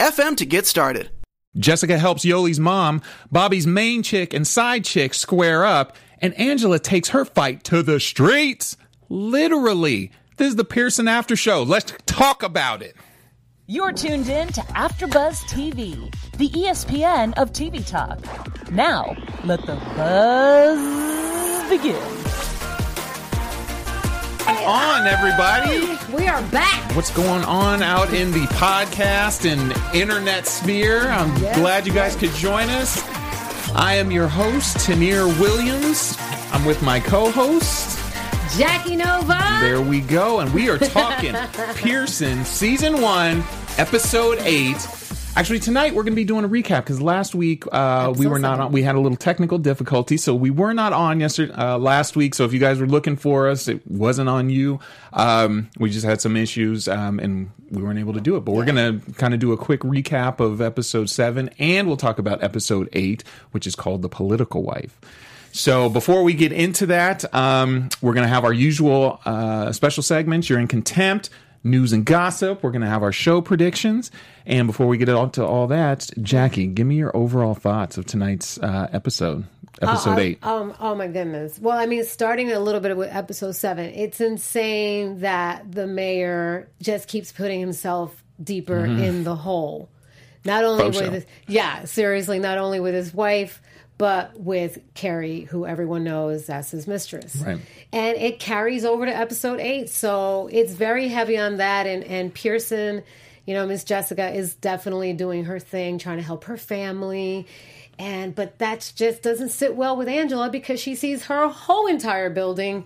anchor.fm to get started. Jessica helps Yoli's mom, Bobby's main chick and side chick square up, and Angela takes her fight to the streets. Literally. This is the Pearson After Show. Let's talk about it. You're tuned in to AfterBuzz TV, the ESPN of TV talk. Now, let the buzz begin. On, everybody. We are back. What's going on out in the podcast and internet sphere? I'm glad you guys could join us. I am your host, Tanir Williams. I'm with my co host. Jackie Nova. There we go. And we are talking Pearson season one, episode eight. Actually, tonight we're going to be doing a recap because last week uh, we were not on. We had a little technical difficulty, so we were not on yesterday, uh, last week. So if you guys were looking for us, it wasn't on you. Um, we just had some issues um, and we weren't able to do it. But we're going to kind of do a quick recap of episode seven, and we'll talk about episode eight, which is called "The Political Wife." So before we get into that, um, we're going to have our usual uh, special segments. You're in contempt, news and gossip. We're going to have our show predictions. And before we get on to all that, Jackie, give me your overall thoughts of tonight's uh, episode, episode Oh, eight. Um, oh my goodness. Well, I mean, starting a little bit with episode seven, it's insane that the mayor just keeps putting himself deeper Mhm. in the hole. Not only with his, yeah, seriously, not only with his wife, but with Keri, who everyone knows as his mistress. Right. And it carries over to episode eight. So it's very heavy on that. And, and Pearson, you know, Miss Jessica is definitely doing her thing, trying to help her family. And but that just doesn't sit well with Angela because she sees her whole entire building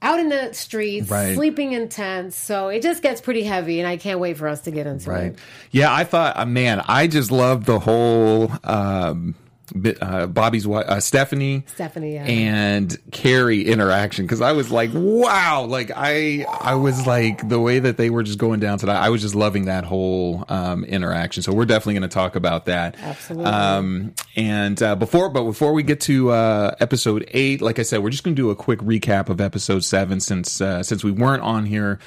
out in the streets, Right. sleeping in tents. So it just gets pretty heavy, and I can't wait for us to get into Right. it. Yeah, I thought, uh, man, I just love the whole um, uh, Bobby's wife, uh, Stephanie. Stephanie, yeah. and Keri interaction because I was like, wow, like I I was like the way that they were just going down to that. I was just loving that whole um, interaction. So we're definitely going to talk about that. Absolutely. Um, and uh, before, but before we get to uh, episode eight, like I said, we're just going to do a quick recap of episode seven since uh, since we weren't on here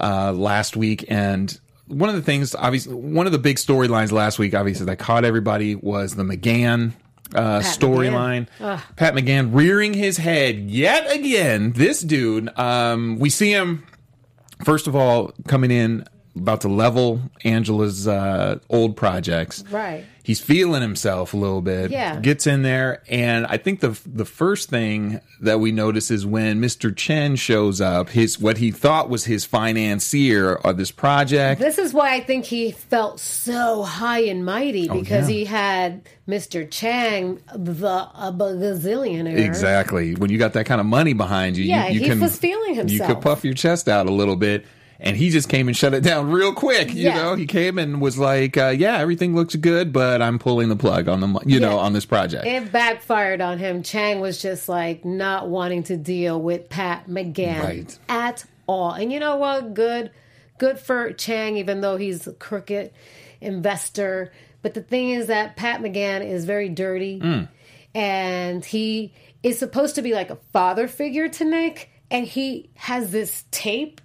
uh, last week and. One of the things, obviously, one of the big storylines last week, obviously, that caught everybody was the McGann uh, storyline. Pat McGann rearing his head yet again. This dude, um, we see him first of all coming in about to level Angela's uh, old projects. Right. He's feeling himself a little bit. Yeah. Gets in there, and I think the the first thing that we notice is when Mr. Chen shows up. His what he thought was his financier of this project. This is why I think he felt so high and mighty Oh, because yeah. he had Mr. Chang, the a gazillionaire. Exactly. When you got that kind of money behind you, Yeah, you, you he can was feeling You could puff your chest out a little bit. And he just came and shut it down real quick. You Yeah. know, he came and was like, uh, "Yeah, everything looks good, but I'm pulling the plug on the, you know, on this project." It backfired on him. Chang was just like not wanting to deal with Pat McGann Right. at all. And you know what? Good, good for Chang, even though he's a crooked. investor. But the thing is that Pat McGann is very dirty, Mm. and he is supposed to be like a father figure to Nick, and he has this tape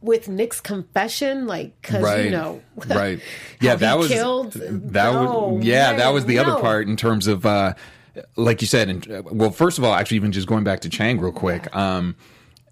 with Nick's confession, like because you know, right. Yeah, that was killed. that No, was yeah, man, that was the other part in terms of uh like you said and uh, well first of all actually even just going back to Chang real quick. Um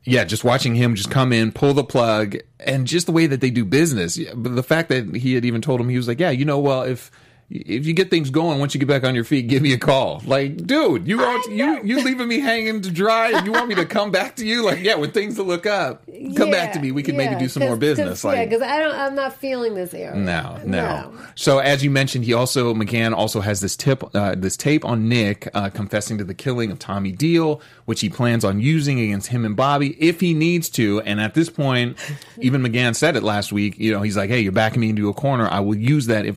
yeah, just watching him just come in, pull the plug, and just the way that they do business. But the fact that he had even told him, he was like, "Yeah, you know, well, if if you get things going, once you get back on your feet, give me a call." Like, dude, you want, you you leaving me hanging to dry, and you want me to come back to you? Like, yeah, with things to look up, come back to me. We can maybe do some more business. Like, yeah, because I don't, I'm not feeling this era. no, no, So as you mentioned, he also McGann also has this tip, uh, this tape on Nick uh, confessing to the killing of Tommy Deal, which he plans on using against him and Bobby if he needs to. And at this point, even McGann said it last week. You know, he's like, "Hey, you're backing me into a corner. I will use that if."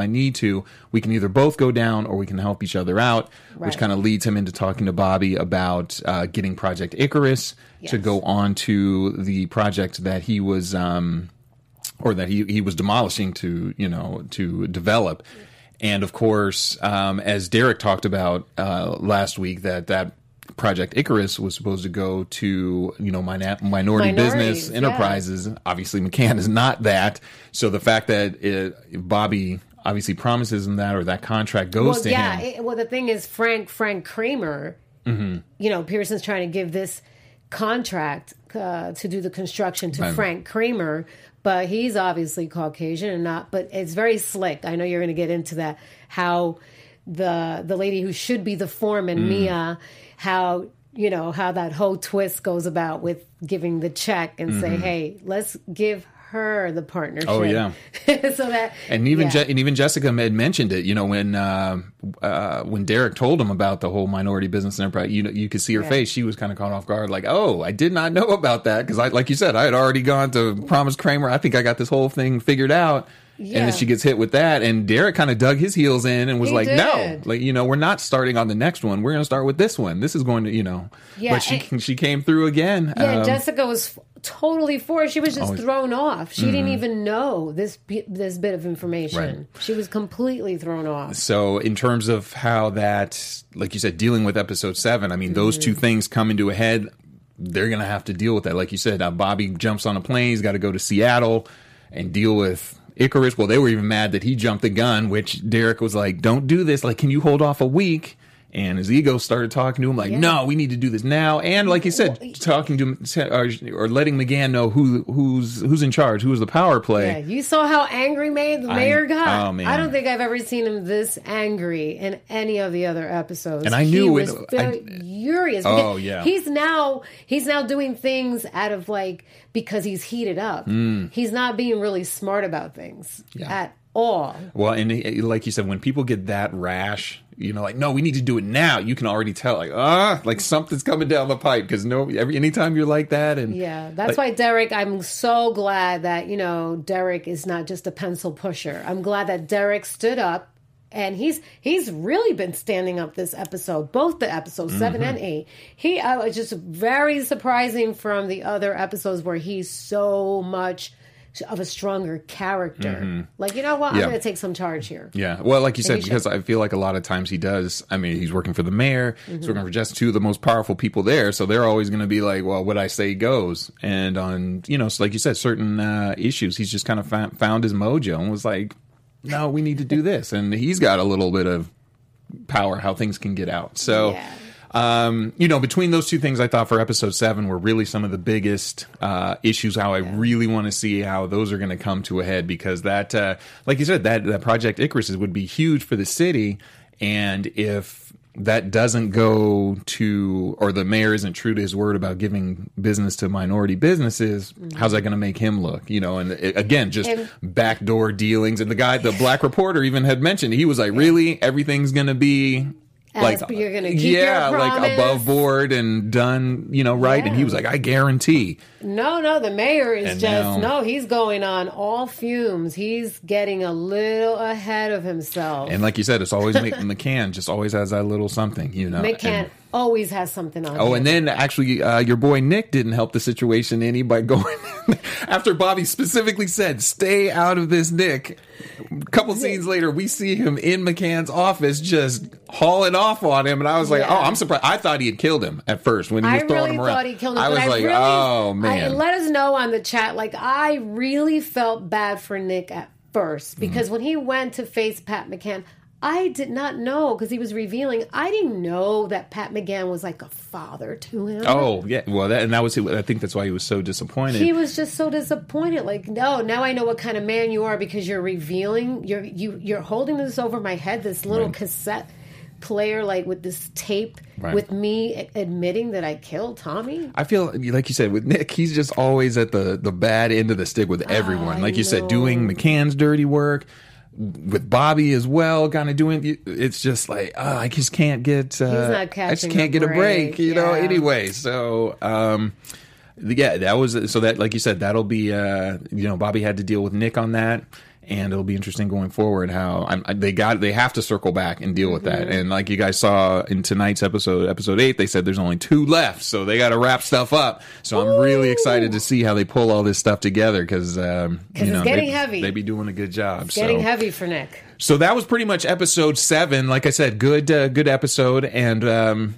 I need to, we can either both go down or we can help each other out, which kind of leads him into talking to Bobby about uh, getting Project Icarus to go on to the project that he was, um, or that he, he was demolishing to, you know, to develop. And of course, um, as Derek talked about uh, last week, that that Project Icarus was supposed to go to you know mina- minority business yeah. enterprises. Obviously, McGann is not that. So the fact that it, Bobby obviously promises him that, or that contract goes well, to yeah. him. It, well, the thing is, Frank Frank Kramer. hmm You know, Pearson's trying to give this contract uh, to do the construction to Right. Frank Kramer, but he's obviously Caucasian and not. But it's very slick. I know you're going to get into that. How the the lady who should be the foreman, Mm. Mia, how you know how that whole twist goes about with giving the check and say, Mhm. hey, let's give her the partnership. Oh, yeah. so that And even yeah. Je- and even Jessica had mentioned it. You know when uh, uh, when Derek told him about the whole minority business enterprise, you know you could see her Yeah. face. She was kind of caught off guard, like, "Oh, I did not know about that." Because I, like you said, I had already gone to Promise Kramer. I think I got this whole thing figured out. And then she gets hit with that, and Derek kind of dug his heels in and was He like, "No, like you know, we're not starting on the next one. We're going to start with this one. This is going to, you know." Yeah, but she and- she came through again. Yeah, Um, Jessica was f- totally for it. She was just Always- thrown off. She didn't Mhm. even know this this bit of information. Right. She was completely thrown off. So, in terms of how that, like you said, dealing with episode seven, I mean, those two things come into a head. They're going to have to deal with that. Like you said, uh, Bobby jumps on a plane. He's got to go to Seattle and deal with Icarus. Well, they were even mad that he jumped the gun, which Derek was like, don't do this. Like, can you hold off a week? And his ego started talking to him like, "No, we need to do this now." And like you said, talking to him or, or letting McGann know who who's who's in charge, who's the power play. Yeah, you saw how angry May, the I- mayor got. oh, man. I don't think I've ever seen him this angry in any of the other episodes. And I he knew was it- very furious. Oh, yeah. he's now he's now doing things out of like because he's heated up. Mm. He's not being really smart about things Yeah. at all. Well, and it- like you said, when people get that rash, you know, like no, we need to do it now. You can already tell, like ah, like something's coming down the pipe because no, every anytime you're like that, and Yeah, that's like- why Derek. I'm so glad that you know Derek is not just a pencil pusher. I'm glad that Derek stood up, and he's he's really been standing up this episode, both the episodes 7 Mhm. and eight. He uh, was just very surprising from the other episodes where he's so much of a stronger character. Mhm. Like you know what, Yeah. I'm going to take some charge here. Yeah, well, like you said, should. because I feel like a lot of times he does. I mean, he's working for the mayor. He's Mhm. working for just two of the most powerful people there, so they're always going to be like, "Well, what I say goes." And on you know, so like you said, certain uh, issues, he's just kind of found, found his mojo and was like, "No, we need to do this." And he's got a little bit of power how things can get out. So. Um, you know, between those two things, I thought for episode seven were really some of the biggest uh, issues. How I really want to see how those are going to come to a head because that, uh, like you said, that that Project Icarus would be huge for the city, and if that doesn't go to, or the mayor isn't true to his word about giving business to minority businesses, how's that going to make him look? You know, and it, again, just And- backdoor dealings. And the guy, the black reporter, even had mentioned he was like, "Really, everything's going to be." As Like you're gonna keep your yeah, like above board and done, you know, right. And he was like, "I guarantee." No, no, the mayor is And just now- no. He's going on all fumes. He's getting a little ahead of himself. And like you said, it's always Mc- McGann just always has that little something, you know. McGann And- always has something on. Oh, him. and then actually, uh, your boy Nick didn't help the situation any by going after Bobby specifically said, "Stay out of this, Nick." A couple scenes later, we see him in McGann's office just hauling off on him, and I was like, Yeah. "Oh, I'm surprised." I thought he had killed him at first when he was I throwing really him around. thought he killed him. I was like, really, "Oh I, man." let us know on the chat. Like I really felt bad for Nick at first because when he went to face Pat McGann, I did not know because he was revealing. I didn't know that Pat McGann was like a father to him. oh yeah, well, that, and that was. I think that's why he was so disappointed. He was just so disappointed. Like, no, now I know what kind of man you are because you're revealing. You're you you're holding this over my head. This little Right. cassette player, like with this tape, Right. with me admitting that I killed Tommy. I feel like you said with Nick, he's just always at the the bad end of the stick with everyone. I like you said, doing McGann's dirty work with Bobby as well, kind of doing. It's just like oh, I just can't get. Uh, I just can't a get a break. break, You know. Anyway, so. um yeah, that was so that like you said that'll be uh you know Bobby had to deal with Nick on that and it'll be interesting going forward how I'm, I, they got they have to circle back and deal with that Mm-hmm. and like you guys saw in tonight's episode episode 8 they said there's only two left so they got to wrap stuff up so I'm really excited to see how they pull all this stuff together cuz um you it's know getting they, heavy. they be doing a good job It's getting so. heavy for Nick. So that was pretty much episode seven. Like I said, good, uh, good episode, and um,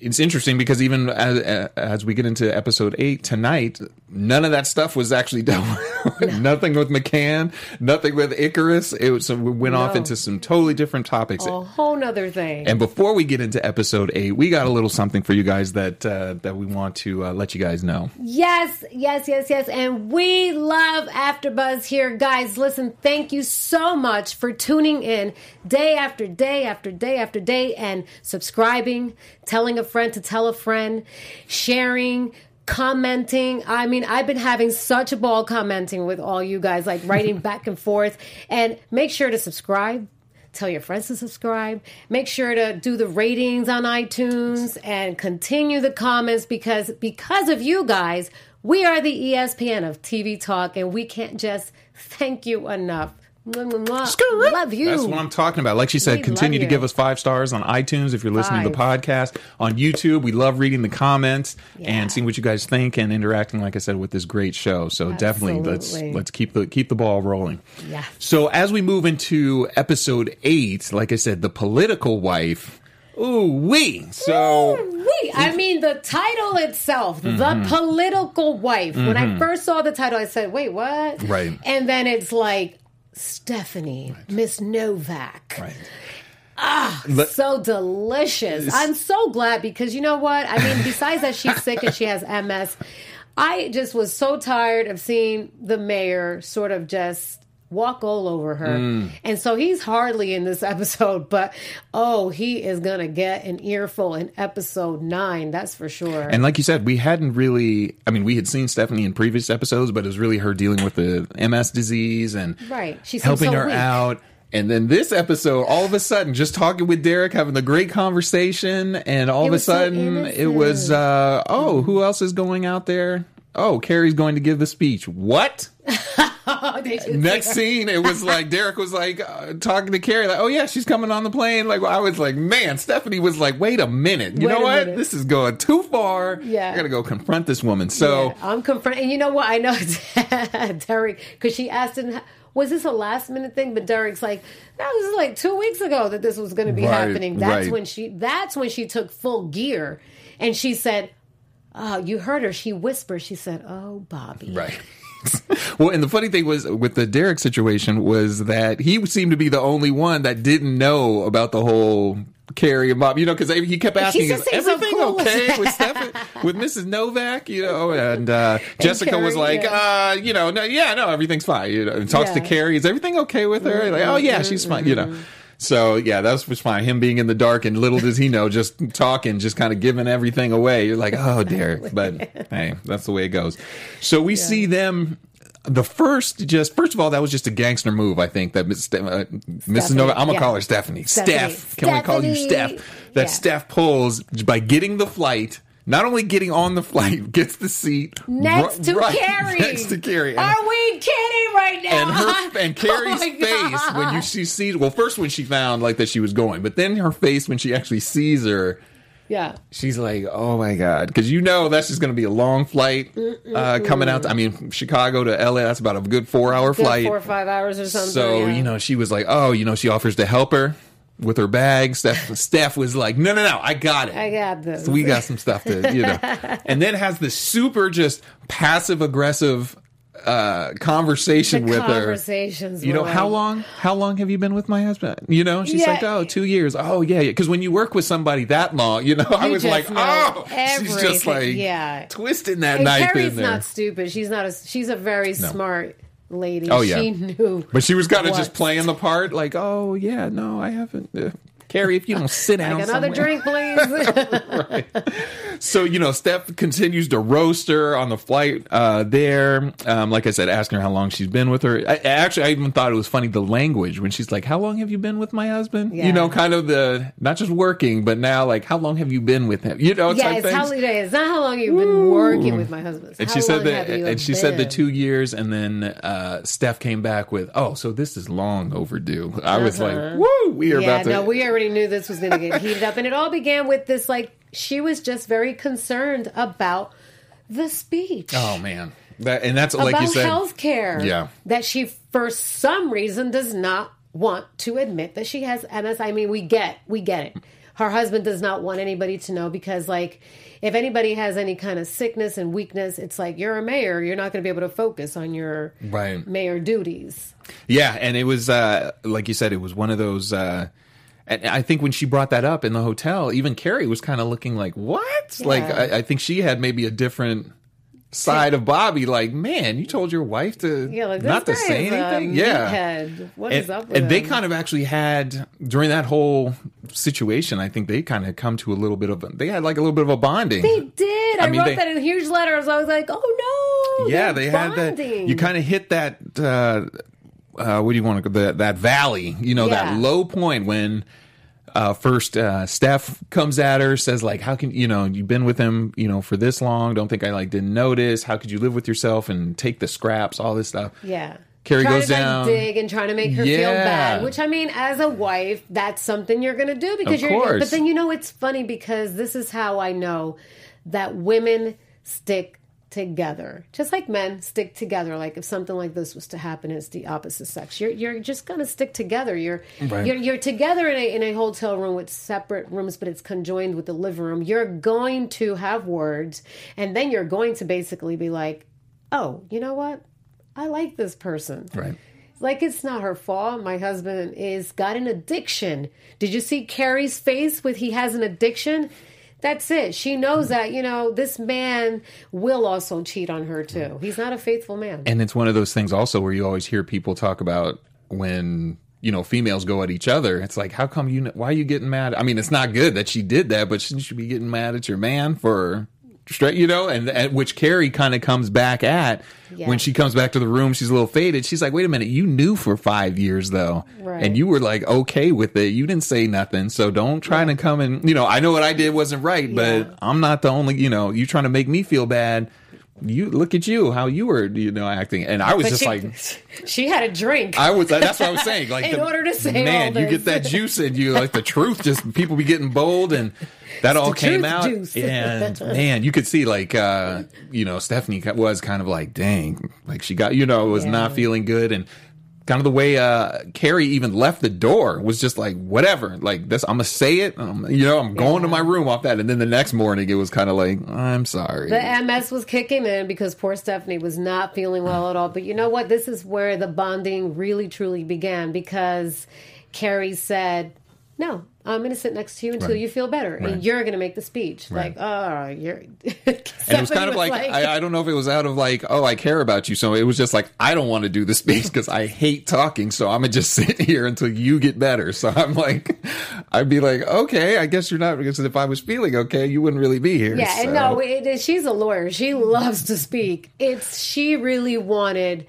it's interesting because even as, as we get into episode eight tonight, none of that stuff was actually done. with. nothing with McGann, nothing with Icarus. It was we went off into some totally different topics. A whole nother thing. And before we get into episode eight, we got a little something for you guys that uh, that we want to uh, let you guys know. Yes, yes, yes, yes. And we love AfterBuzz here, guys. Listen, thank you so much for tuning in day after day after day after day and subscribing, telling a friend to tell a friend, sharing, commenting. I mean, I've been having such a ball commenting with all you guys, like writing back and forth. And make sure to subscribe. Tell your friends to subscribe. Make sure to do the ratings on iTunes and continue the comments because because of you guys, we are the ESPN of TV talk and we can't just thank you enough. Mwah, mwah, mwah. Love you. That's what I'm talking about. Like she said, We continue to give us five stars on iTunes if you're listening to the podcast. On YouTube, we love reading the comments and seeing what you guys think and interacting, like I said, with this great show. So definitely let's let's keep the keep the ball rolling. Yeah. So as we move into episode eight, like I said, the political wife. Ooh wee. So Wait, I mean the title itself, Mhm. the political wife. When I Mhm. first saw the title, I said, "Wait, what?" Right. And then it's like Stephanie, Miss Novak. Right. Ah, so delicious. I'm so glad because you know what? I mean, besides that she's sick and she has MS, I just was so tired of seeing the mayor sort of just walk all over her. Mm. And so he's hardly in this episode, but oh, he is going to get an earful in episode nine. That's for sure. And like you said, we hadn't really. I mean, we had seen Stephanie in previous episodes, but it was really her dealing with the MS disease and right. She's helping so her weak. out. And then this episode, all of a sudden, just talking with Derek, having the great conversation, and all It of a was so sudden, it was, uh, oh, who else is going out there? Oh, Keri's going to give the speech. What? Next scene, it was like Derek was like uh, talking to Keri, like, "Oh yeah, she's coming on the plane." Like I was like, "Man," Stephanie was like, "Wait a minute, you Wait know what? minute. This is going too far. Yeah. I gotta go confront this woman." So Yeah, I'm confronting. And you know what? I know Derek because she asked him, "Was this a last minute thing?" But Derek's like, "No, this is like two weeks ago that this was going to be Right, happening." That's right. when she. That's when she took full gear, and she said, "Oh, you heard her." She whispered. She said, "Oh, Bobby." Right. well, and the funny thing was with the Derek situation was that he seemed to be the only one that didn't know about the whole Keri and Bob, you know, because he kept asking, "Is saying so everything cool." okay with Stephanie, with Mrs. Novak?" You know, and uh, Jessica was like, yeah. uh, "You know, no, yeah, no, everything's fine." You know, and talks to Keri, "Is everything okay with her?" Like, "Oh yeah, she's fine." You know. So yeah, that was fine. Him being in the dark and little does he know, just talking, just kind of giving everything away. You're like, oh dear. But hey, that's the way it goes. So we see them. The first, just first of all, that was just a gangster move. I think that Miss, uh, Mrs. Nova. I'm gonna yeah. call her Stephanie. Stephanie. Steph. Can we call you Steph? That Yeah. Steph pulls by getting the flight. Not only getting on the flight, gets the seat Next ru- to right Keri. Next to Keri. And- Are we kidding right now? and her and Keri's Oh face God. when you she sees well first when she found like that she was going but then her face when she actually sees her Yeah. she's like oh my god because you know that's just going to be a long flight uh, coming out I mean Chicago to LA that's about a good four hour Good flight four or five hours or something. so yeah. you know she was like oh you know she offers to help her with her bag Steph Steph was like no no no I got it I got this. we got some stuff to you know and then has this super just passive aggressive uh conversation The with her conversations you know were how long how long have you been with my husband you know she's Yeah. like oh two years oh yeah because when you work with somebody that long you know i was like oh she's just like yeah. twisting that And knife Keri's in there not stupid. She's not a. She's a very No. smart lady. Oh, yeah. She knew. but she was kind of just playing the part like oh yeah no i haven't uh, carrie if you don't sit down Like another somewhere." drink, please. So you know, Steph continues to roast her on the flight uh, there. Um, like I said, asking her how long she's been with her. I, actually, I even thought it was funny the language when she's like, "How long have you been with my husband?" Yeah. You know, kind of the not just working, but now like, "How long have you been with him?" You know, yeah, it's how it's not how long you've been working with my husband. It's and she said that, and she said the two years, and then uh, Steph came back with, "Oh, so this is long overdue." I was like, Uh-huh. "Woo, we are yeah, about to." no, we already knew this was going to get heated up, and it all began with this. Like, she was just very concerned about the speech. oh man, that and that's like you said, healthcare. Yeah. that she for some reason does not want to admit that she has MS. I mean, we get we get it. Her husband does not want anybody to know because, like, if anybody has any kind of sickness and weakness, it's like you're a mayor. You're not going to be able to focus on your Right. mayor duties. Yeah, and it was uh, like you said, it was one of those. Uh, and I think when she brought that up in the hotel, even Keri was kind of looking like, "What?" Like I, I think she had maybe a different side of Bobby. Like, man, you told your wife to Yeah, like not to say anything. yeah, meathead. What and, is up with and they kind of actually had during that whole situation. I think they kind of come to a little bit of a, they had like a little bit of a bonding. They did. I, I mean, wrote they- that in a huge letters. I was like, oh no. yeah, they had that. bonding. You kind of hit that. Uh, uh, what do you want to that that valley? You know Yeah. that low point when. Uh, first, uh, Steph comes at her, says like, "How can you know you've been with him, you know, for this long? Don't think I like didn't notice. How could you live with yourself and take the scraps, all this stuff?" Yeah. Keri trying goes to, like, down. dig and trying to make her feel bad. Which I mean, as a wife, that's something you're going to do because Of you're. course. But then you know it's funny because this is how I know that women stick together, just like men stick together. Like if something like this was to happen, it's the opposite sex. You're you're just going to stick together. You're Right. you're you're together in a in a hotel room with separate rooms, but it's conjoined with the living room. You're going to have words, and then you're going to basically be like, "Oh, you know what." I like this person. Right. Like it's not her fault. My husband is got an addiction. Did you see Keri's face with he has an addiction? That's it. She knows that, you know, this man will also cheat on her too. Mm. He's not a faithful man. And it's one of those things also where you always hear people talk about when you know females go at each other. It's like, how come you? Why are you getting mad? I mean, it's not good that she did that, but shouldn't you be getting mad at your man for straight? You know, and, and which Keri kind of comes back at Yeah. when she comes back to the room. She's a little faded. She's like, wait a minute, you knew for five years though, Right. and you were like okay with it. You didn't say nothing, so don't try to come and you know. I know what I did wasn't right, but I'm not the only. You know, you trying to make me feel bad. You look at you, how you were, you know, acting, and I was But just she, like, she had a drink. I was. That's what I was saying. Like, In the- order to say man, you get that juice in you, like the truth. Just people be getting bold, and that all came out. juice. And man, you could see like, uh, you know, Stephanie was kind of like, dang, like she got, you know, was not feeling good, and kind of the way uh Keri even left the door was just like, whatever, like this. I'm gonna say it. Um, you know, I'm going to my room off that, and then the next morning it was kind of like, I'm sorry. The MS was kicking in because poor Stephanie was not feeling well at all. But you know what? This is where the bonding really truly began because Keri said, no, I'm going to sit next to you until Right. you feel better, Right. and you're going to make the speech. Right. Like, oh, you're. and it was kind of like, I, I don't know if it was out of like oh I care about you so it was just like I don't want to do the speech because I hate talking so I'm gonna just sit here until you get better so I'm like I'd be like okay I guess you're not because if I was feeling okay you wouldn't really be here Yeah, and no, it, it- she's a lawyer. She loves to speak. It's she really wanted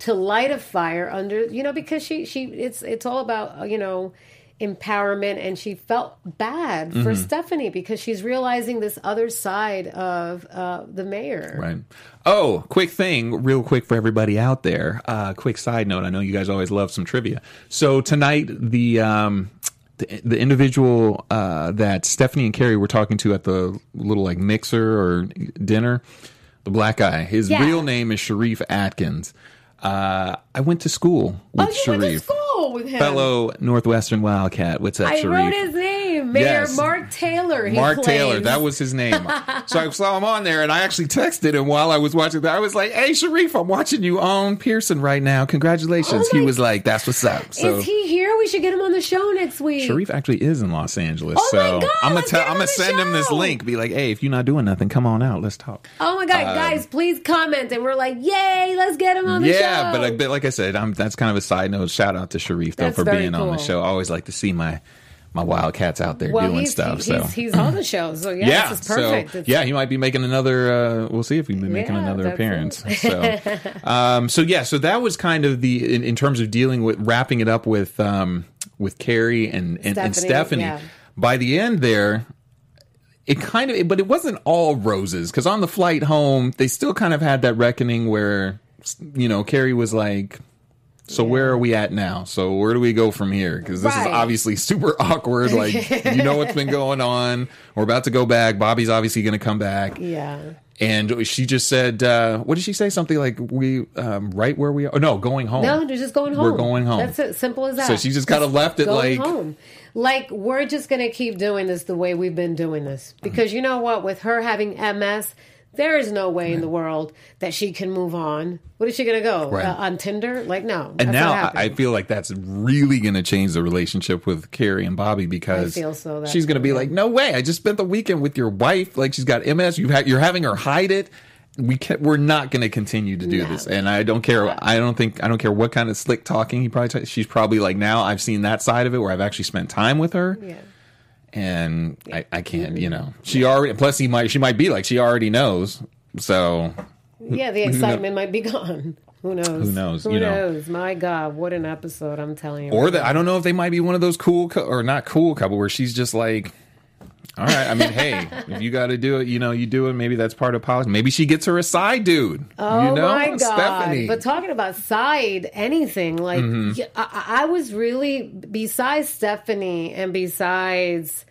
to light a fire under, you know, because she she it's it's all about you know empowerment, and she felt bad for Mhm. Stephanie because she's realizing this other side of uh, the mayor. Right. Oh, quick thing, real quick for everybody out there. Uh, quick side note. I know you guys always love some trivia. So tonight, the um, the, the individual uh, that Stephanie and Keri were talking to at the little like mixer or dinner, the black guy. His Yeah. real name is Sharif Atkins. Uh, I went to school with Oh, you Sharif, went to school with him. fellow Northwestern Wildcat. What's up, I Sharif? wrote his name, Mayor Yes. Mark Taylor. he Mark Taylor, that was his name. so I saw him on there, and I actually texted him while I was watching that. I was like, "Hey, Sharif, I'm watching you on Pearson right now. Congratulations!" he was like, "That's what's up." So Oh Is he here? We should get him on the show next week. Sharif actually is in Los Angeles. Oh my so God, I'm gonna tell, I'm gonna send him this link. Be like, "Hey, if you're not doing nothing, come on out. Let's talk." Oh my God, Um, guys, please comment. And we're like, yay, let's get him on the yeah, show. but, but like I said, I'm, that's kind of a side note. Shout out to Sharif though That's for being on the show. I always like to see my my Wildcats out there well, doing he's, stuff. he's, so he's on the show, so yeah, yeah, this is perfect. so It's- yeah, he might be making another. Uh, we'll see if he's making Yeah, another appearance. So, um, so yeah, so that was kind of the in, in terms of dealing with wrapping it up with um, with Keri and and and Stephanie, Stephanie. yeah. By the end there. It kind of, but it wasn't all roses because on the flight home, they still kind of had that reckoning where, you know, Keri was like, so where are we at now? So where do we go from here? Because this Right. is obviously super awkward. Like you know what's been going on. We're about to go back. Bobby's obviously going to come back. yeah. And she just said, uh, what did she say? Something like we um, right where we are. Oh, no, going home. No, they're just going home. We're going home. That's it. Simple as that. So she just kind of left it like home. Like we're just gonna keep doing this the way we've been doing this because you know what? With her having MS, there is no way in the world that she can move on. What is she gonna go Right. uh, on Tinder? Like no. And now I, feel like that's really going to change the relationship with Keri and Bobby because I feel so, she's going to be like, "No way! I just spent the weekend with your wife. Like she's got MS. You've had, you're having her hide it. We can, we're not going to continue to do this. And I don't care. I don't think I don't care what kind of slick talking he probably. T- she's probably like, now I've seen that side of it where I've actually spent time with her. Yeah. And I, I can't, you know, she already. Plus, he might. She might be like, she already knows. So Yeah, the excitement might be gone. Who knows? Who knows, Who you know. knows? My God, what an episode! I'm telling you. Or that I don't know if they might be one of those cool cou- or not cool couple where she's just like, all right. I mean, hey, if you got to do it, you know, you do it. Maybe that's part of politics. Maybe she gets her a side dude. Oh you know, my god! Stephanie. But talking about side anything, like Mhm. y- I, I was really besides Stephanie and besides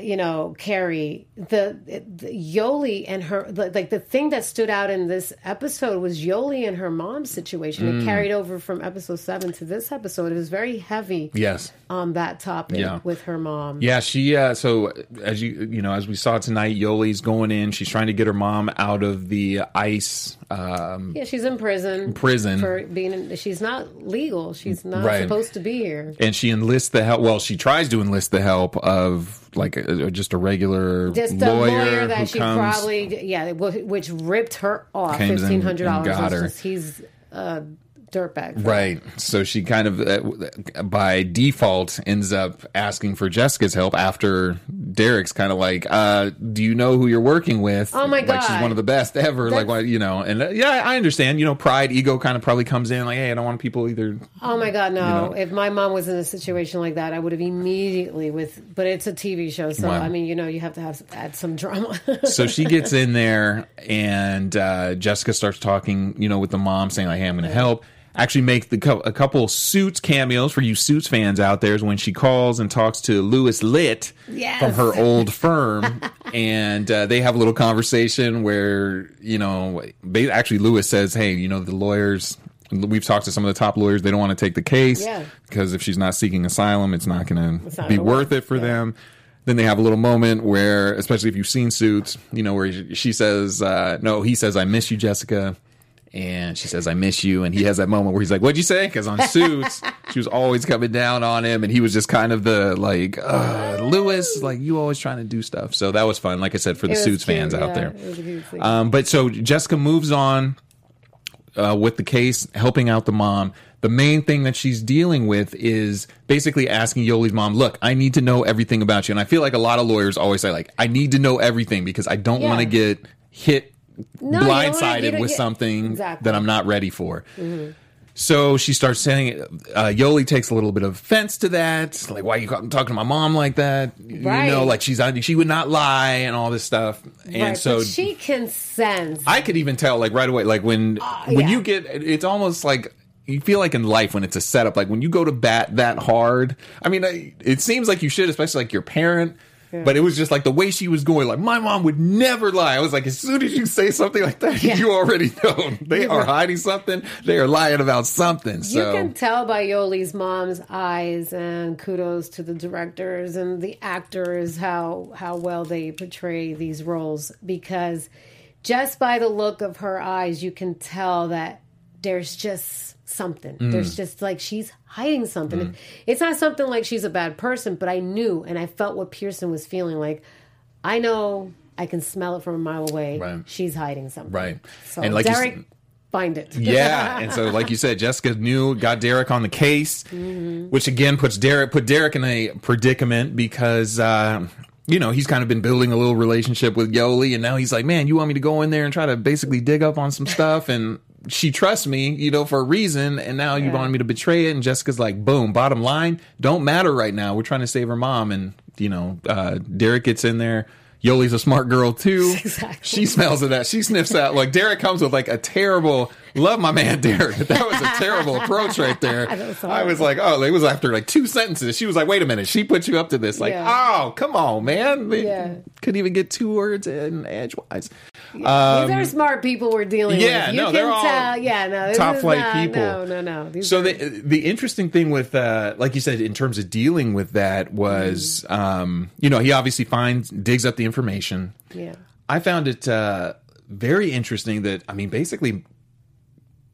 you know Carrie, the, the Yoli and her the, like the thing that stood out in this episode was Yoli and her mom's situation. Mm. It carried over from episode seven to this episode. It was very heavy yes. on that topic Yeah. with her mom. Yeah, she. Uh, so as you you know, as we saw tonight, Yoli's going in. She's trying to get her mom out of the ice. Um, Yeah, she's in prison. Prison. for being. In, she's not legal. She's not Right. supposed to be here. and she enlists the help. Well, she tries to enlist the help of like a, just a regular Just lawyer, a lawyer who that she comes. probably yeah, which ripped her off fifteen hundred and got her. dollars. He's a dirtbag. Right. So she kind of, uh, by default, ends up asking for Jessica's help after Derek's kind of like, uh, "Do you know who you're working with?" Oh my Like she's one of the best ever. like, what you know, and uh, yeah, I understand. You know, pride, ego, kind of probably comes in. Like, hey, I don't want people either. Oh my god, no! You know? If my mom was in a situation like that, I would have immediately with. But it's a TV show, so Wow. I mean, you know, you have to have add some drama. so she gets in there and uh, Jessica starts talking, you know, with the mom saying like, "Hey, I'm going to help." Actually, make the cou- a couple suits cameos for you suits fans out there is when she calls and talks to Louis Litt Yes. from her old firm, and uh, they have a little conversation where you know, ba- actually Louis says, "Hey, you know, the lawyers." We've talked to some of the top lawyers. They don't want to take the case Yeah. because if she's not seeking asylum, it's not going to be worth it for them. Then they have a little moment where, especially if you've seen Suits, you know, where she says, uh, "No," he says, "I miss you, Jessica," And she says, I miss you. And he has that moment where he's like, What'd you say? Because on Suits, she was always coming down on him. And he was just kind of the, like, uh, Louis, like, you always trying to do stuff. So that was fun, like I said, for the It Suits cute, fans out there. it was a cute scene. Um, but so Jessica moves on uh, with the case, helping out the mom. The main thing that she's dealing with is basically asking Yoli's mom, "Look, I need to know everything about you." And I feel like a lot of lawyers always say, "Like, I need to know everything because I don't Yeah. want to get hit No, you don't wanna- you blindsided don't with something Exactly. that I'm not ready for." Mhm. So she starts saying, uh, Yoli takes a little bit of offense to that. Like, why are you talking to my mom like that? Right. You know, like she's she would not lie and all this stuff. And right, so she can sense. I could even tell, like right away, like when when Uh, yeah. you get, it's almost like you feel like in life when it's a setup, like when you go to bat that hard. I mean, I, it seems like you should, especially like your parent. Yeah. But it was just like the way she was going, like my mom would never lie. I was like, as soon as you say something like that, you already know they are hiding something. They are lying about something. So You can tell by Yoli's mom's eyes, and kudos to the directors and the actors how how well they portray these roles. Because just by the look of her eyes, you can tell that there's just something. Mm. There's just like she's hiding something. Mm. It's not something like she's a bad person, but I knew and I felt what Pearson was feeling. Like I know I can smell it from a mile away. Right. She's hiding something. right. So and like you Derek, find it. yeah, and so like you said, Jessica knew, got Derek on the case, Mhm. which again puts Derek put Derek in a predicament because uh, you know he's kind of been building a little relationship with Yoli, and now he's like, man, you want me to go in there and try to basically dig up on some stuff, and she trusts me, you know, for a reason, and now you want me to betray it, and Jessica's like, boom, bottom line, don't matter right now. We're trying to save her mom, and you know, uh, Derek gets in there. Yoli's a smart girl too. Exactly. She smells of that. She sniffs out. Like Derek comes with like a terrible. Love my man Derek. That was a terrible approach right there. I was like, oh, it was after like two sentences. She was like, wait a minute. She put you up to this. Like, Yeah. oh, come on, man. They Yeah. Couldn't even get two words in edgewise. These are smart people we're dealing Um, yeah, with. You no, can they're all tell. Yeah, no, top flight not- people. No, no, no. These So are- the the interesting thing with uh like you said in terms of dealing with that was Mm-hmm. um you know he obviously finds digs up the information. yeah. I found it uh very interesting that I mean basically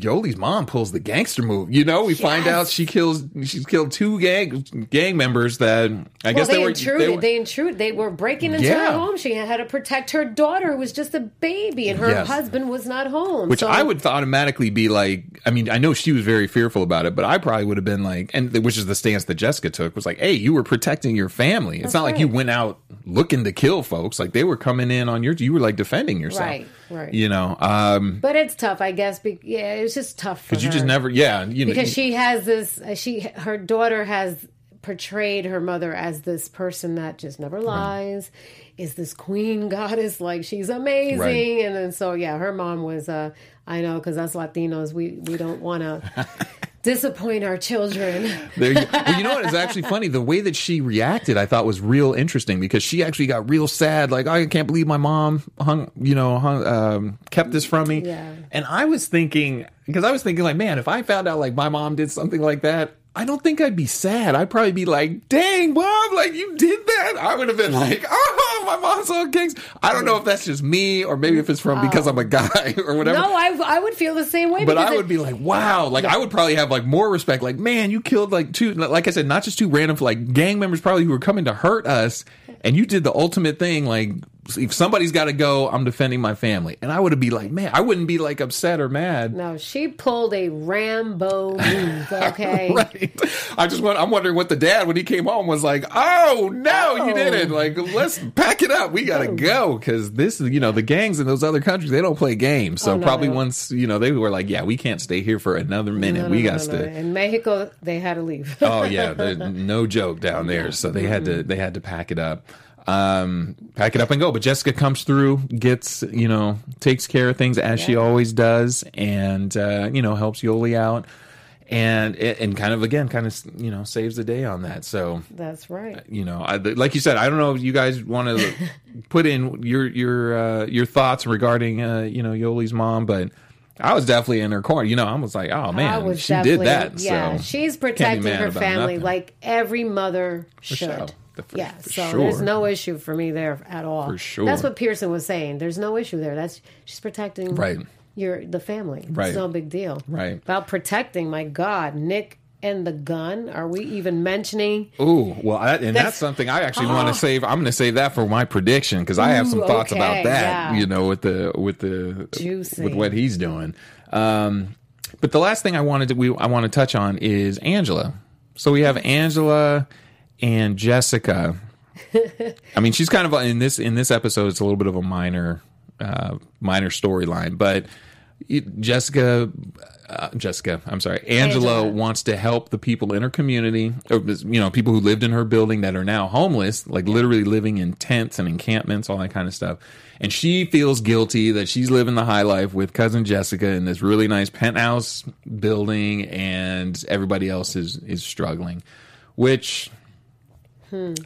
Yoli's mom pulls the gangster move. You know, we find out she kills she's killed two gang gang members that I guess they, they, were intruded. they They, were- intruded. They were breaking into Yeah. her home. She had to protect her daughter, who was just a baby, and her Yes. husband was not home. Which So- I would automatically be like, I mean, I know she was very fearful about it, but I probably would have been like, and which is the stance that Jessica took was like, hey, you were protecting your family. It's That's not like you went out looking to kill folks. Like they were coming in on your, you were like defending yourself. Right, right. You know, um, But it's tough, I guess. Be, yeah, it's just tough for because you just never, yeah, you know, because she has this. uh, She her daughter has portrayed her mother as this person that just never lies. Is this queen goddess like she's amazing? Right. And then so yeah, her mom was. uh I know because us Latinos, we we don't want to disappoint our children. There you, well, you know what is actually funny? The way that she reacted, I thought was real interesting because she actually got real sad. Like, I can't believe my mom hung, you know, hung, um, kept this from me. Yeah. And I was thinking, because I was thinking, like, man, if I found out like my mom did something like that, I don't think I'd be sad. I'd probably be like, dang, Bob, like you did that. I would have been like, oh, my mom's on gangs. I don't know if that's just me or maybe if it's from because I'm a guy or whatever. No, I I would feel the same way. But I it- would be like, wow, like I would probably have like more respect. Like, man, you killed like two, like I said, not just two random like gang members probably who were coming to hurt us, and you did the ultimate thing. Like, if somebody's got to go, I'm defending my family, and I would have be like, man, I wouldn't be like upset or mad. No, she pulled a Rambo move. Okay, right. I just want. I'm wondering what the dad when he came home was like. Oh no, you Oh. didn't. Like, let's pack it up. We gotta go because this is you know the gangs in those other countries they don't play games. So Oh, no, probably once you know they were like, yeah, we can't stay here for another minute. No, no, we got to. In Mexico, they had to leave. oh yeah, no joke down there. So they had to mm-hmm. they had to pack it up, um, pack it up and go. But Jessica comes through, gets you know takes care of things as she always does, and uh, you know helps Yoli out, and and kind of again kind of you know saves the day on that. So That's right. you know, I, like you said, I don't know if you guys want to put in your your uh, your thoughts regarding uh, you know Yoli's mom, but. I was definitely in her corner. You know, I was like, "Oh man, she did that." Yeah, so she's protecting her family like every mother should. sure. For- yeah, for so sure. there's no issue for me there at all. For sure. That's what Pearson was saying. There's no issue there. That's she's protecting Right. your the family. Right. It's no big deal. Right. About protecting. My God, Nick and the gun. Are we even mentioning? Ooh, well, I, and that's, That's- something I actually Oh. want to save. I'm going to save that for my prediction because I have some Ooh, thoughts okay, about that. yeah. You know, with the with the Juicy. with what he's doing. Um, but the last thing I wanted to we I want to touch on is Angela. So we have Angela and Jessica. I mean, she's kind of in this in this episode. It's a little bit of a minor uh, minor storyline, but it- Jessica, uh, Jessica, I'm sorry, Angela, Angela. wants to help the people in her community, or you know, people who lived in her building that are now homeless, like literally living in tents and encampments, all that kind of stuff. And she feels guilty that she's living the high life with cousin Jessica in this really nice penthouse building, and everybody else is is struggling. Which,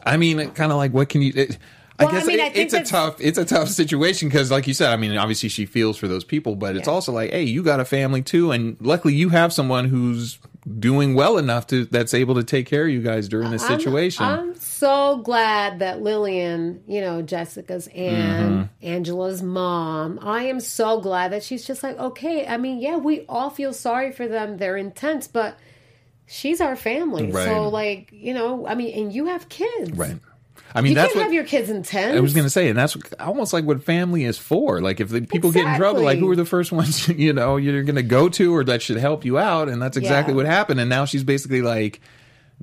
I mean, kind of like, what can you? It, I Well, I guess mean, it- I it's a tough it's a tough situation because, like you said, I mean, obviously she feels for those people, but it's also like, hey, you got a family too, and luckily you have someone who's doing well enough to that's able to take care of you guys during this I'm- situation. I'm, so glad that Lillian, you know, Jessica's and Mm-hmm. Angela's mom. I am so glad that she's just like, okay. I mean, yeah, we all feel sorry for them. They're intense, but she's our family. Right. So, like, you know, I mean, and you have kids, right. I mean, You that's can't what have your kids intense. I was going to say, and that's almost like what family is for. Like, if the people get in trouble, like who are the first ones you know you're going to go to, or that should help you out, and that's exactly Yeah. what happened. And now she's basically like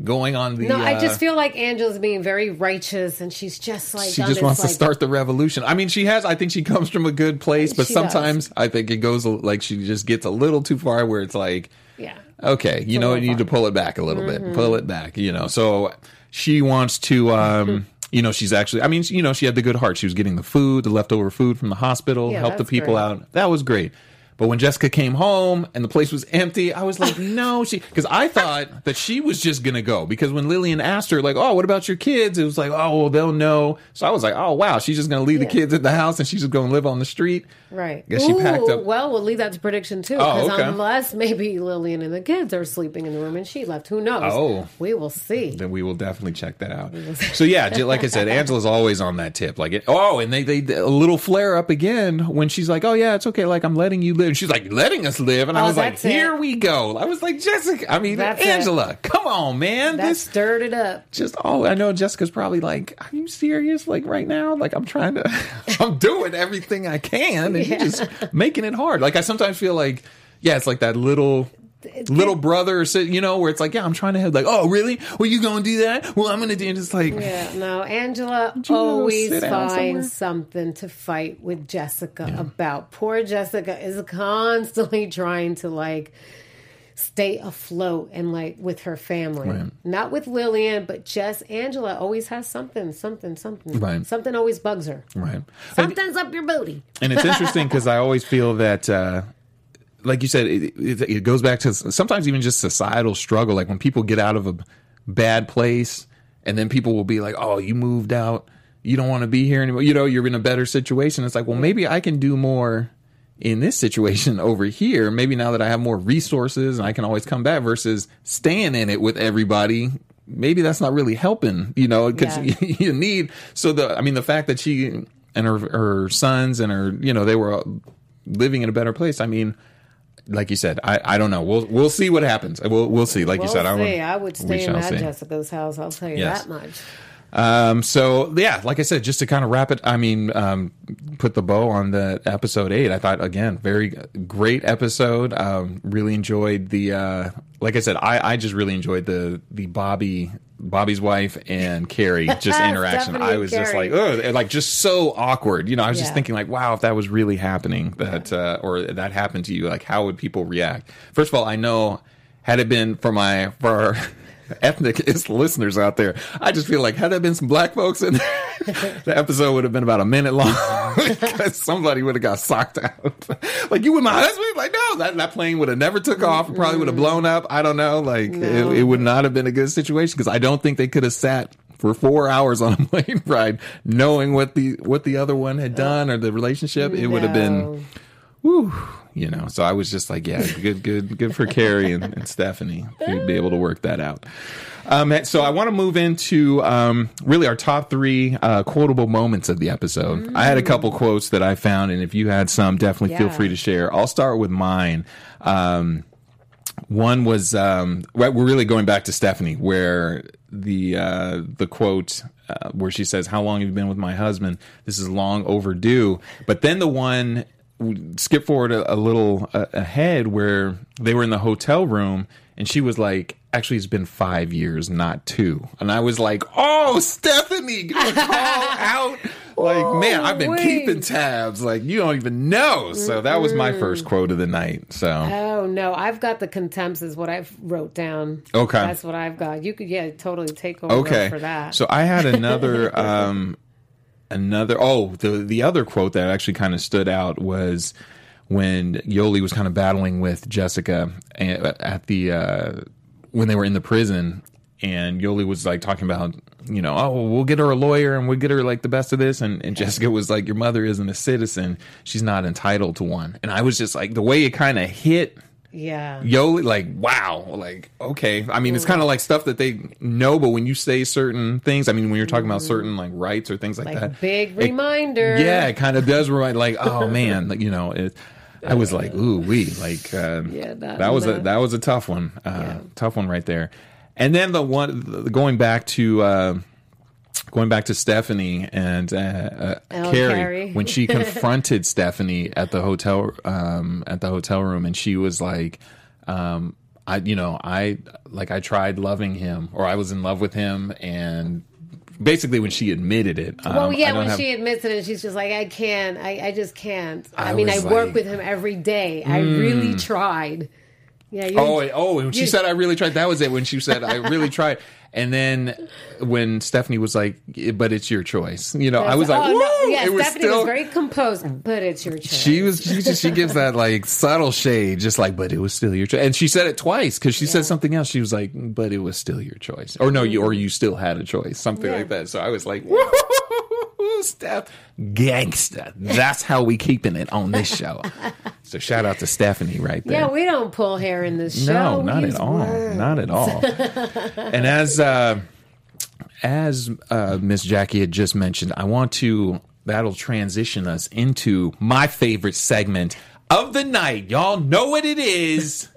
going on the. No, I uh, just feel like Angela's being very righteous, and she's just like she just wants to start the revolution. I mean, she has. I think she comes from a good place, but She does. sometimes I think it goes like she just gets a little too far, where it's like, Yeah. Okay, you know, you need to pull it back a little bit, pull it back, you know. So she wants to, um, you know, she's actually. I mean, you know, she had the good heart. She was getting the food, the leftover food from the hospital, Yeah, help the that's people great. out. That was great. But when Jessica came home and the place was empty, I was like, no, she, because I thought that she was just going to go. Because when Lillian asked her, like, oh, what about your kids? It was like, oh, well, they'll know. So I was like, oh, wow, she's just going to leave the kids at the house and she's just going to live on the street. Right. Guess she packed up- Well, we'll leave that to prediction too, Oh, okay. unless maybe Lillian and the kids are sleeping in the room and she left, who knows? Oh. we will see. then we will definitely check that out. So yeah, like I said, Angela's always on that tip. Like, it, oh, and they they a little flare up again when she's like, oh yeah, it's okay. Like I'm letting you live. And she's like letting us live, and I Oh, was like, it. here we go. I was like, Jessica, I mean That's it. Angela, come on, man. That this stirred it up. just oh, I know Jessica's probably like, are you serious? Like right now, like I'm trying to, I'm doing everything I can, and you're just making it hard. Like I sometimes feel like, yeah, it's like that little. Little brother, or si- you know, where it's like, yeah, I'm trying to have like, oh, really? Well, you gonna do that? Well, I'm gonna do. And it's like, Yeah, no, Angela always finds something to fight with Jessica about. Poor Jessica is constantly trying to like stay afloat and like with her family. Right. Not with Lillian, but just Angela always has something, something, something. Right. Something always bugs her. right. Something's up your booty. and it's interesting because I always feel that, uh, like you said, it, it, it goes back to sometimes even just societal struggle. Like when people get out of a bad place, and then people will be like, "Oh, you moved out, you don't want to be here anymore. You know, you're in a better situation." It's like, well, maybe I can do more in this situation over here. Maybe now that I have more resources and I can always come back versus staying in it with everybody. Maybe that's not really helping, you know, because Yeah. you need. So the, I mean, the fact that she and her her sons and her, you know, they were living in a better place. I mean, like you said, I, I don't know. We'll we'll see what happens. We'll we'll see. Like we'll you said, I, see. would- I would stay in that see. Jessica's house. I'll tell you Yes. that much. Um, so yeah, like I said, just to kind of wrap it, I mean, um, put the bow on the episode eight. I thought again, very great episode. Um, really enjoyed the, uh, like I said, I, I just really enjoyed the, the Bobby, Bobby's wife and Keri just interaction. I was just like, oh, like just so awkward. You know, I was just thinking like, wow, if that was really happening that, uh, or that happened to you, like how would people react? First of all, I know had it been for my, for our, ethnic is- listeners out there. I just feel like had there been some black folks in there, the episode would have been about a minute long because somebody would have got socked out. like you with my husband? Like no, that, that plane would have never took off. It probably would have blown up. I don't know. Like it, it would not have been a good situation because I don't think they could have sat for four hours on a plane ride knowing what the what the other one had oh. done or the relationship. It would have been. No. Whew, you know. So I was just like, yeah, good, good, good for Keri and, and Stephanie to be able to work that out. Um, so I want to move into um, really our top three uh, quotable moments of the episode. I had a couple quotes that I found, and if you had some, definitely feel free to share. I'll start with mine. Um, one was um, we're really going back to Stephanie, where the uh, the quote uh, where she says, "How long have you been with my husband? This is long overdue." But then the one skip forward a, a little uh, ahead where they were in the hotel room and she was like, "Actually, it's been five years, not two. And I was like, "Oh, Stephanie, gonna call out." Like, man, I've been wait. keeping tabs. Like, you don't even know. So that was my first quote of the night. So Oh no, I've got the contempts is what I've wrote down. Okay. That's what I've got. You could yeah, totally take over okay for that. so i had another um another oh the the other quote that actually kind of stood out was when yoli was kind of battling with jessica a- at the uh when they were in the prison and yoli was like talking about you know oh we'll get her a lawyer and we'll get her like the best of this and, and jessica was like your mother isn't a citizen. She's not entitled to one. And i was just like the way it kind of hit yeah. Yo, like, wow, like, okay. I mean, it's kind of like stuff that they know, but when you say certain things, I mean, when you're talking about certain like rights or things like, Like that, big it- reminder. yeah, it kind of does remind, like, oh man, like, you know, it, I was like, ooh, we, like, uh, Yeah, that- that was a that- that was a tough one, uh, tough one right there. And then the one the, going back to. Uh, Going back to Stephanie and uh, uh, Oh, Keri, Keri. when she confronted Stephanie at the hotel um, at the hotel room, and she was like, um, "I, you know, I like I tried loving him, or I was in love with him," and basically when she admitted it, um, Well, yeah, when have- she admits it, and she's just like, I can't, I, I just can't. I, I mean, I was work with him every day. I really tried. Yeah. You, Oh, oh, when she said I really tried, that was it. When she said I really tried, and then when Stephanie was like, "But it's your choice," you know, I was like, oh, no, yeah, it was Stephanie still. was very composed, but it's your choice. she was she just she gives that like subtle shade, just like, but it was still your choice. And she said it twice because she said something else. She was like, but it was still your choice, or no, you or you still had a choice, something like that. So I was like, woo, Steph, gangsta. That's how we keeping it on this show. so shout out to Stephanie right there. yeah, we don't pull hair in this show. No, not at all. words. Not at all. and as uh, as uh, Miss Jackie had just mentioned, I want to that'll transition us into my favorite segment of the night. Y'all know what it is.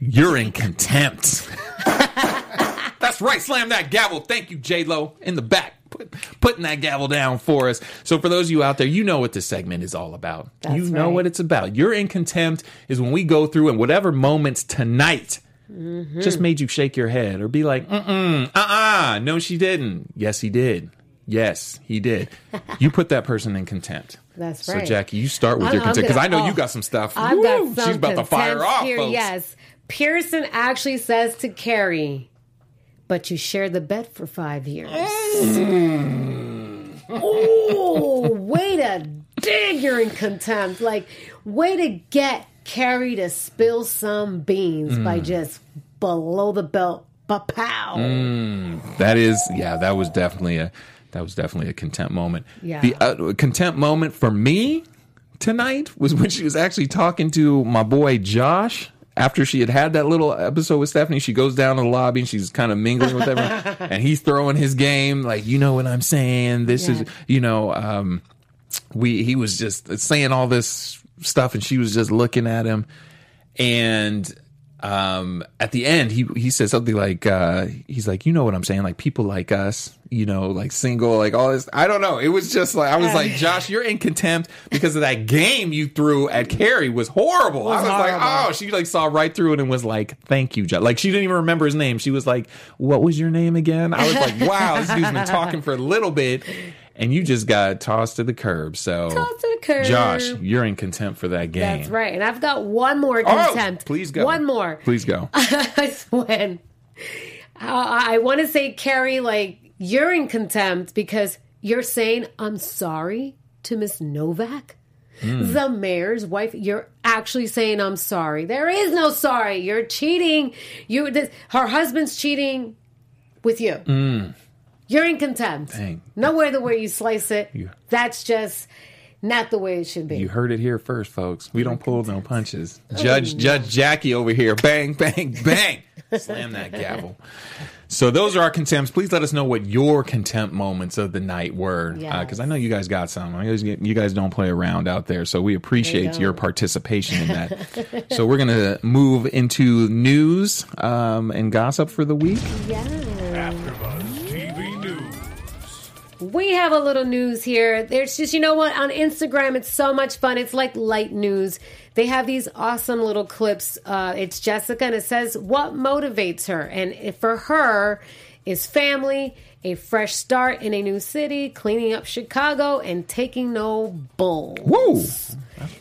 You're in contempt. That's right. Slam that gavel. Thank you, J Lo, in the back. Put, putting that gavel down for us. So, for those of you out there, you know what this segment is all about. That's you know right. what it's about. You're in contempt is when we go through and whatever moments tonight Mm-hmm. just made you shake your head or be like, mm-mm, uh-uh, no, she didn't. Yes, he did. Yes, he did. you put that person in contempt. That's right. So. Jackie, you start with I'm- your I'm contempt because I know you oh, got some stuff. I've Woo! got some She's about to fire off, here. folks. Yes, Pearson actually says to Keri, "But you shared the bed for five years." Mm. oh, way to dig! You're in contempt. Like, way to get Keri to spill some beans Mm. by just below the belt. Pow! That is, yeah, that was definitely a that was definitely a contempt moment. Yeah. The uh, contempt moment for me tonight was when she was actually talking to my boy Josh. After she had had that little episode with Stephanie, she goes down to the lobby and she's kind of mingling with everyone, and he's throwing his game like, you know what I'm saying. This is, you know, um, we he was just saying all this stuff, and she was just looking at him, and um at the end he he says something like uh he's like you know what i'm saying? Like people like us you know like single like all this. I don't know. It was just like i was like josh you're in contempt because of that game you threw at keri was horrible. I was like oh she like saw right through it and was like thank you josh like she didn't even remember his name. She was like what was your name again? I was like wow this dude's been talking for a little bit and you just got tossed to the curb so Tossed to the curb. josh you're in contempt for that game That's right. And I've got one more Oh, contempt. please go One more. please go when uh, I want to say, Keri, like you're in contempt because you're saying I'm sorry to Miss Novak, Hmm. the mayor's wife. You're actually saying I'm sorry. There is no sorry. You're cheating. You, this, her husband's cheating with you. You're in contempt. Dang. No way the way you slice it. Yeah. That's just not the way it should be. You heard it here first, folks. We don't pull no punches. Judge Judge Jackie over here, bang, bang, bang, slam that gavel. So those are our contempts. Please let us know what your contempt moments of the night were, because Yes. I know you guys got some. I guess you guys don't play around out there, so we appreciate your participation in that. so we're gonna move into news um, and gossip for the week. We have a little news here. There's just, you know what, on Instagram, it's so much fun. It's like light news. They have these awesome little clips. Uh, it's Jessica, and it says what motivates her. And for her, is family, a fresh start in a new city, cleaning up Chicago, and taking no bulls. Woo!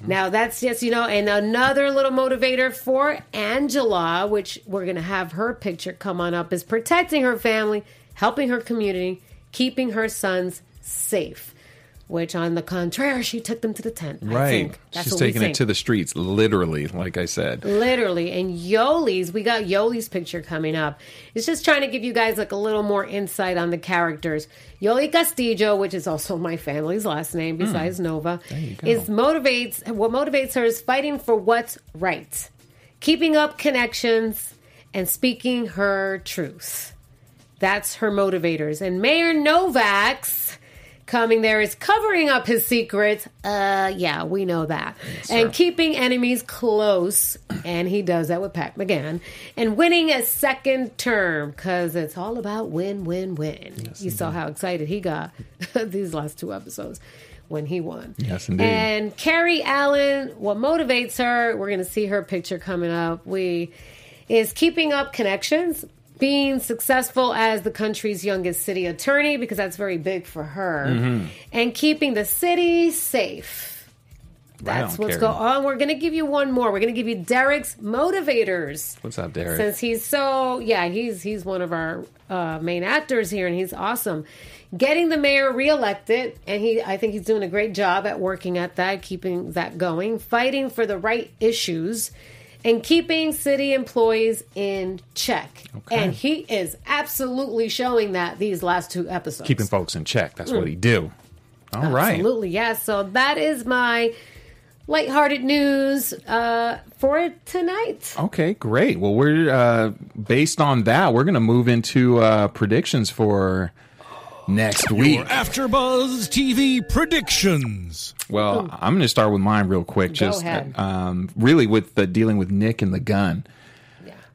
Now that's just you know, and another little motivator for Angela, which we're gonna have her picture come on up, is protecting her family, helping her community, keeping her sons safe. Which, on the contrary, she took them to the tent. I Right. think. That's She's taking it to the streets, literally, like I said. Literally. And Yoli's, we got Yoli's picture coming up. It's just trying to give you guys like a little more insight on the characters. Yoli Castillo, which is also my family's last name hmm. besides Nova, is motivates what motivates her is fighting for what's right, keeping up connections, and speaking her truth. That's her motivators. And Mayor Novak's coming there is covering up his secrets. Uh, yeah, we know that. and keeping enemies close. And he does that with Pat McGann. And winning a second term because it's all about win, win, win. you saw how excited he got these last two episodes when he won. Yes, indeed. And Keri Allen, what motivates her, we're going to see her picture coming up. We is keeping up connections, being successful as the country's youngest city attorney because that's very big for her, Mm-hmm. and keeping the city safe that's what's going on. We're going to give you one more. We're going to give you Derek's motivators. What's up, Derek? Since he's so yeah, he's he's one of our uh, main actors here, and he's awesome. Getting the mayor reelected, and he I think he's doing a great job at working at that, keeping that going, fighting for the right issues, and keeping city employees in check. And he is absolutely showing that these last two episodes. Keeping folks in check. That's what he do. All right. Absolutely, yes. So that is my lighthearted news uh, for tonight. Okay, great. Well, we're uh, based on that. We're going to move into uh, predictions for next week. Your AfterBuzz TV predictions. Well, I'm going to start with mine real quick. just ahead. Um, really with the dealing with Nick and the gun.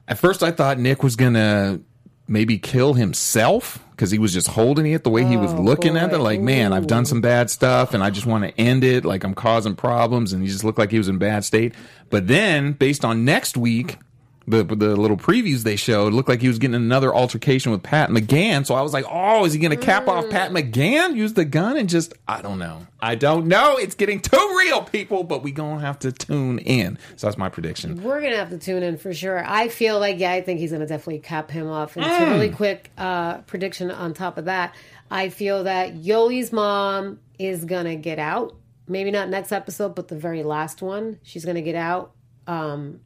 At first, I thought Nick was going to maybe kill himself because he was just holding it the way he was looking at it. Like, man, I've done some bad stuff and I just want to end it. Like, I'm causing problems, and he just looked like he was in bad state. But then, based on next week, the the little previews they showed looked like he was getting another altercation with Pat McGann. So I was like, oh, is he going to cap off Pat McGann? Use the gun and just I don't know. I don't know. It's getting too real, people. But we gonna have to tune in. So that's my prediction. We're gonna have to tune in for sure. I feel like yeah, I think he's gonna definitely cap him off. And it's a really quick uh, prediction on top of that. I feel that Yoli's mom is gonna get out. Maybe not next episode, but the very last one, she's gonna get out. Um,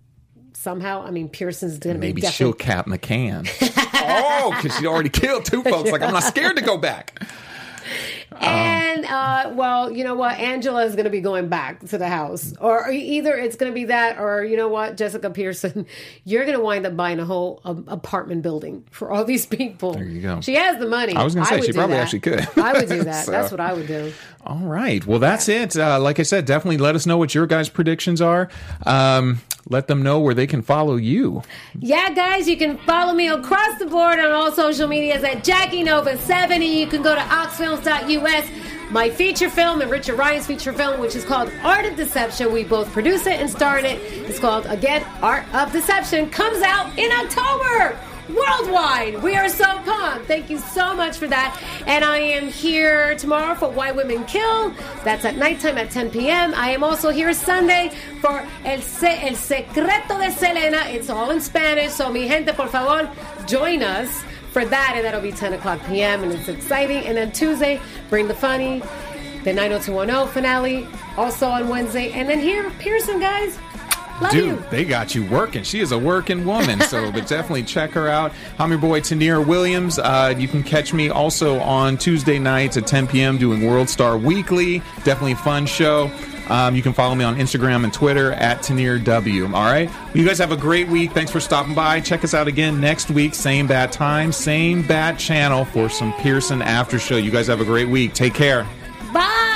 somehow, I mean, Pearson's gonna Maybe be she'll cap McGann. oh, because she already killed two folks. Like I'm not scared to go back. And uh, well, you know what? Angela is going to be going back to the house, or either it's going to be that, or you know what, Jessica Pearson, you're going to wind up buying a whole um, apartment building for all these people. There you go. She has the money. I was gonna say, would she probably that. actually could. I would do that. So- That's what I would do. All right. Well, that's it. Uh, like I said, definitely let us know what your guys' predictions are. Um, let them know where they can follow you. Yeah, guys, you can follow me across the board on all social medias at Jackie Nova 7 and you can go to oxfilms.us. My feature film and Richard Ryan's feature film, which is called Art of Deception. We both produce it and star in it. It's called, again, Art of Deception. Comes out in October worldwide. We are so pumped. Thank you so much for that. And I am here tomorrow for Why Women Kill. That's at nighttime at 10 p.m. I am also here Sunday for El, Se- El Secreto de Selena. It's all in Spanish. So, mi gente, por favor, join us for that. And that'll be 10 o'clock p.m. And it's exciting. And then Tuesday, Bring the Funny, the 90210 finale, also on Wednesday. And then here, Pearson, guys. Love Dude, you. they got you working. She is a working woman, so but definitely check her out. I'm your boy Tanir Williams. Uh, you can catch me also on Tuesday nights at 10 p.m. doing World Star Weekly. Definitely a fun show. Um, you can follow me on Instagram and Twitter at Tanir W. All right. You guys have a great week. Thanks for stopping by. Check us out again next week. Same bad time, same bad channel for some Pearson after show. You guys have a great week. Take care. Bye.